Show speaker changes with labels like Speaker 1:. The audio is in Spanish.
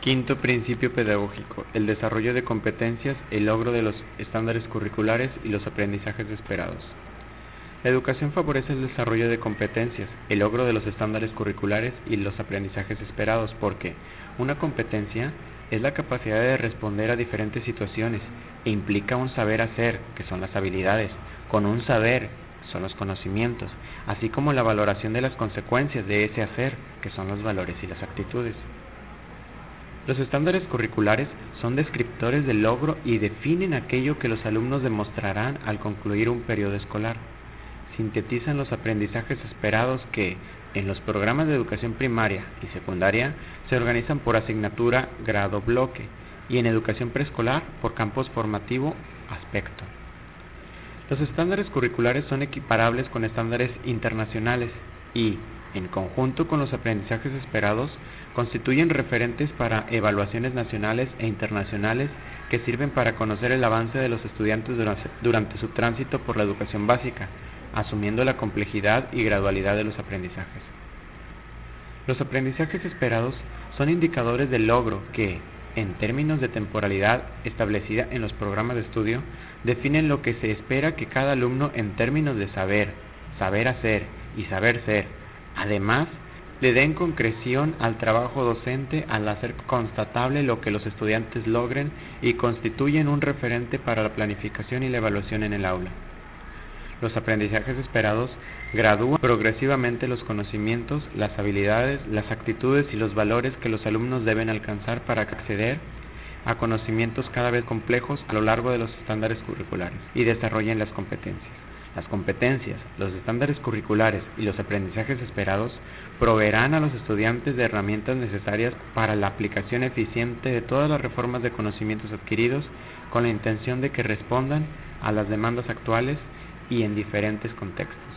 Speaker 1: Quinto principio pedagógico, el desarrollo de competencias, el logro de los estándares curriculares y los aprendizajes esperados. La educación favorece el desarrollo de competencias, el logro de los estándares curriculares y los aprendizajes esperados porque una competencia es la capacidad de responder a diferentes situaciones e implica un saber hacer, que son las habilidades, con un saber, son los conocimientos, así como la valoración de las consecuencias de ese hacer, que son los valores y las actitudes. Los estándares curriculares son descriptores del logro y definen aquello que los alumnos demostrarán al concluir un periodo escolar. Sintetizan los aprendizajes esperados que, en los programas de educación primaria y secundaria, se organizan por asignatura, grado, bloque, y en educación preescolar por campus formativo, aspecto. Los estándares curriculares son equiparables con estándares internacionales y, en conjunto con los aprendizajes esperados, constituyen referentes para evaluaciones nacionales e internacionales que sirven para conocer el avance de los estudiantes durante, su tránsito por la educación básica, asumiendo la complejidad y gradualidad de los aprendizajes. Los aprendizajes esperados son indicadores del logro que, en términos de temporalidad establecida en los programas de estudio, definen lo que se espera que cada alumno en términos de saber, saber hacer y saber ser, además, le den concreción al trabajo docente al hacer constatable lo que los estudiantes logren y constituyen un referente para la planificación y la evaluación en el aula. Los aprendizajes esperados gradúan progresivamente los conocimientos, las habilidades, las actitudes y los valores que los alumnos deben alcanzar para acceder a conocimientos cada vez complejos a lo largo de los estándares curriculares y desarrollen las competencias. Las competencias, los estándares curriculares y los aprendizajes esperados proveerán a los estudiantes de herramientas necesarias para la aplicación eficiente de todas las reformas de conocimientos adquiridos con la intención de que respondan a las demandas actuales y en diferentes contextos.